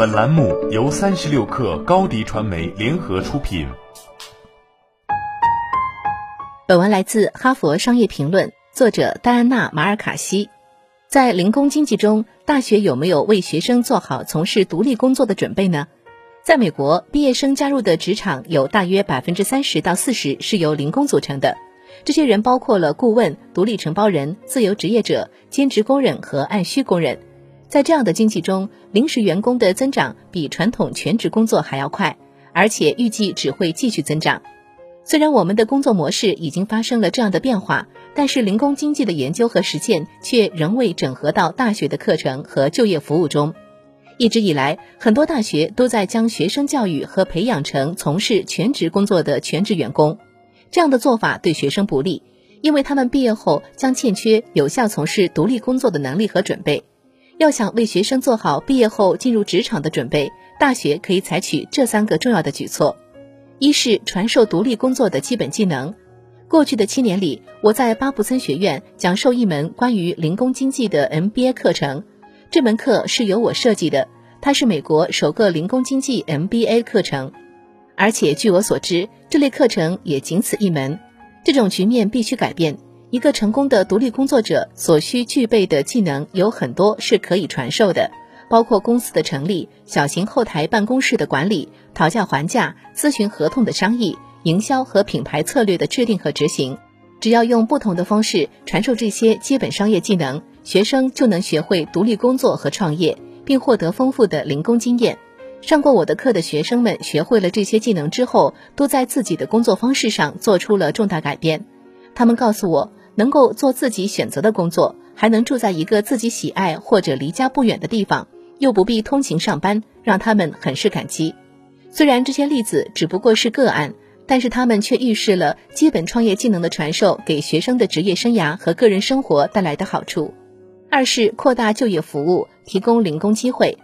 本栏目由三十六氪高低传媒联合出品。本文来自《哈佛商业评论》，作者戴安娜·马尔卡西。在零工经济中，大学有没有为学生做好从事独立工作的准备呢？在美国，毕业生加入的职场有大约百分之三十到四十是由零工组成的。这些人包括了顾问、独立承包人、自由职业者、兼职工人和按需工人。在这样的经济中，临时员工的增长比传统全职工作还要快，而且预计只会继续增长。虽然我们的工作模式已经发生了这样的变化，但是零工经济的研究和实践却仍未整合到大学的课程和就业服务中。一直以来，很多大学都在将学生教育和培养成从事全职工作的全职员工。这样的做法对学生不利，因为他们毕业后将欠缺有效从事独立工作的能力和准备。要想为学生做好毕业后进入职场的准备，大学可以采取这三个重要的举措：一是传授独立工作的基本技能。过去的七年里，我在巴布森学院讲授一门关于零工经济的 MBA 课程，这门课是由我设计的，它是美国首个零工经济 MBA 课程。而且据我所知，这类课程也仅此一门。这种局面必须改变。一个成功的独立工作者所需具备的技能有很多是可以传授的，包括公司的成立、小型后台办公室的管理、讨价还价、咨询合同的商议、营销和品牌策略的制定和执行。只要用不同的方式传授这些基本商业技能，学生就能学会独立工作和创业，并获得丰富的零工经验。上过我的课的学生们学会了这些技能之后，都在自己的工作方式上做出了重大改变。他们告诉我，能够做自己选择的工作，还能住在一个自己喜爱或者离家不远的地方，又不必通勤上班，让他们很是感激。虽然这些例子只不过是个案，但是他们却预示了基本创业技能的传授给学生的职业生涯和个人生活带来的好处。二是扩大就业服务，提供零工机会。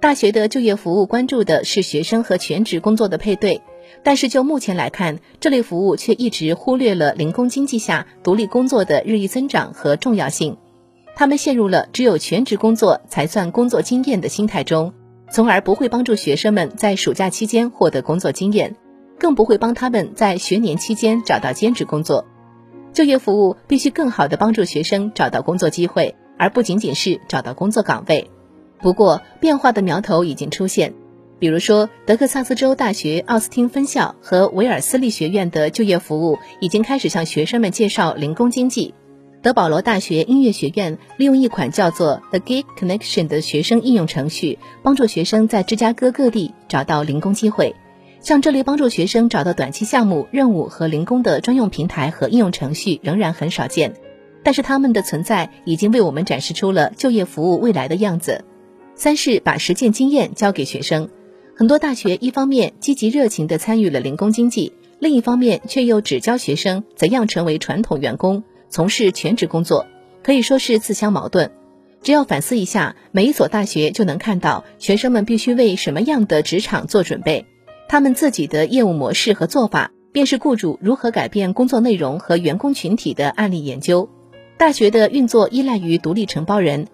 大学的就业服务关注的是学生和全职工作的配对，但是就目前来看，这类服务却一直忽略了零工经济下独立工作的日益增长和重要性。他们陷入了只有全职工作才算工作经验的心态中，从而不会帮助学生们在暑假期间获得工作经验，更不会帮他们在学年期间找到兼职工作。就业服务必须更好地帮助学生找到工作机会，而不仅仅是找到工作岗位。不过，变化的苗头已经出现，比如说，德克萨斯州大学奥斯汀分校和维尔斯利学院的就业服务已经开始向学生们介绍零工经济。德保罗大学音乐学院利用一款叫做 The Gig Connection 的学生应用程序，帮助学生在芝加哥各地找到零工机会。像这类帮助学生找到短期项目、任务和零工的专用平台和应用程序仍然很少见，但是他们的存在已经为我们展示出了就业服务未来的样子。三是把实践经验交给学生，很多大学一方面积极热情地参与了零工经济，另一方面却又只教学生怎样成为传统员工，从事全职工作，可以说是自相矛盾。只要反思一下，每一所大学就能看到学生们必须为什么样的职场做准备，他们自己的业务模式和做法，便是雇主如何改变工作内容和员工群体的案例研究。大学的运作依赖于独立承包人。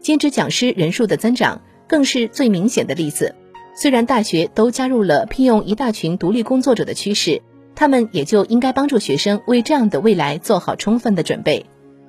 兼职讲师人数的增长更是最明显的例子。虽然大学都加入了聘用一大群独立工作者的趋势，他们也就应该帮助学生为这样的未来做好充分的准备。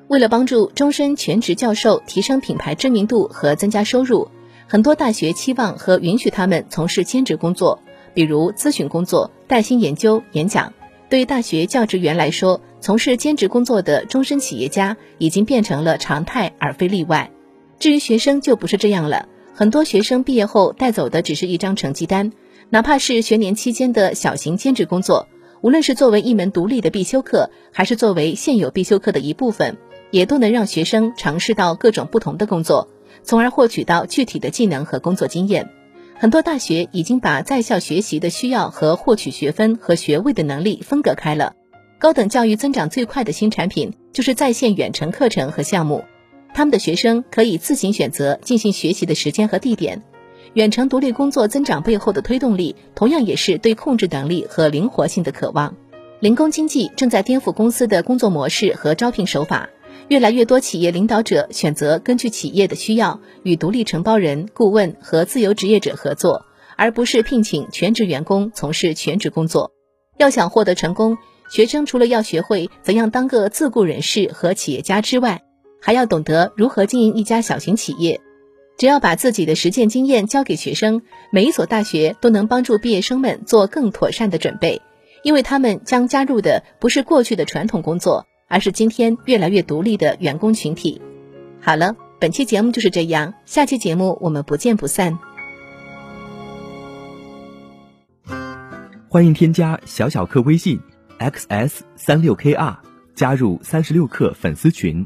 为了帮助终身全职教授提升品牌知名度和增加收入，很多大学期望和允许他们从事兼职工作，比如咨询工作、带薪研究、演讲。对大学教职员来说，从事兼职工作的终身企业家已经变成了常态，而非例外。至于学生就不是这样了，很多学生毕业后带走的只是一张成绩单，哪怕是学年期间的小型兼职工作，无论是作为一门独立的必修课，还是作为现有必修课的一部分，也都能让学生尝试到各种不同的工作，从而获取到具体的技能和工作经验。很多大学已经把在校学习的需要和获取学分和学位的能力分隔开了。高等教育增长最快的新产品就是在线远程课程和项目。他们的学生可以自行选择进行学习的时间和地点。远程独立工作增长背后的推动力，同样也是对控制能力和灵活性的渴望。零工经济正在颠覆公司的工作模式和招聘手法。越来越多企业领导者选择根据企业的需要，与独立承包人、顾问和自由职业者合作，而不是聘请全职员工从事全职工作。要想获得成功，学生除了要学会怎样当个自雇人士和企业家之外，还要懂得如何经营一家小型企业。只要把自己的实践经验交给学生，每一所大学都能帮助毕业生们做更妥善的准备，因为他们将加入的不是过去的传统工作。而是今天越来越独立的员工群体。好了，本期节目就是这样，下期节目我们不见不散。欢迎添加小小客微信 xs 三六 kr，加入三十六课粉丝群。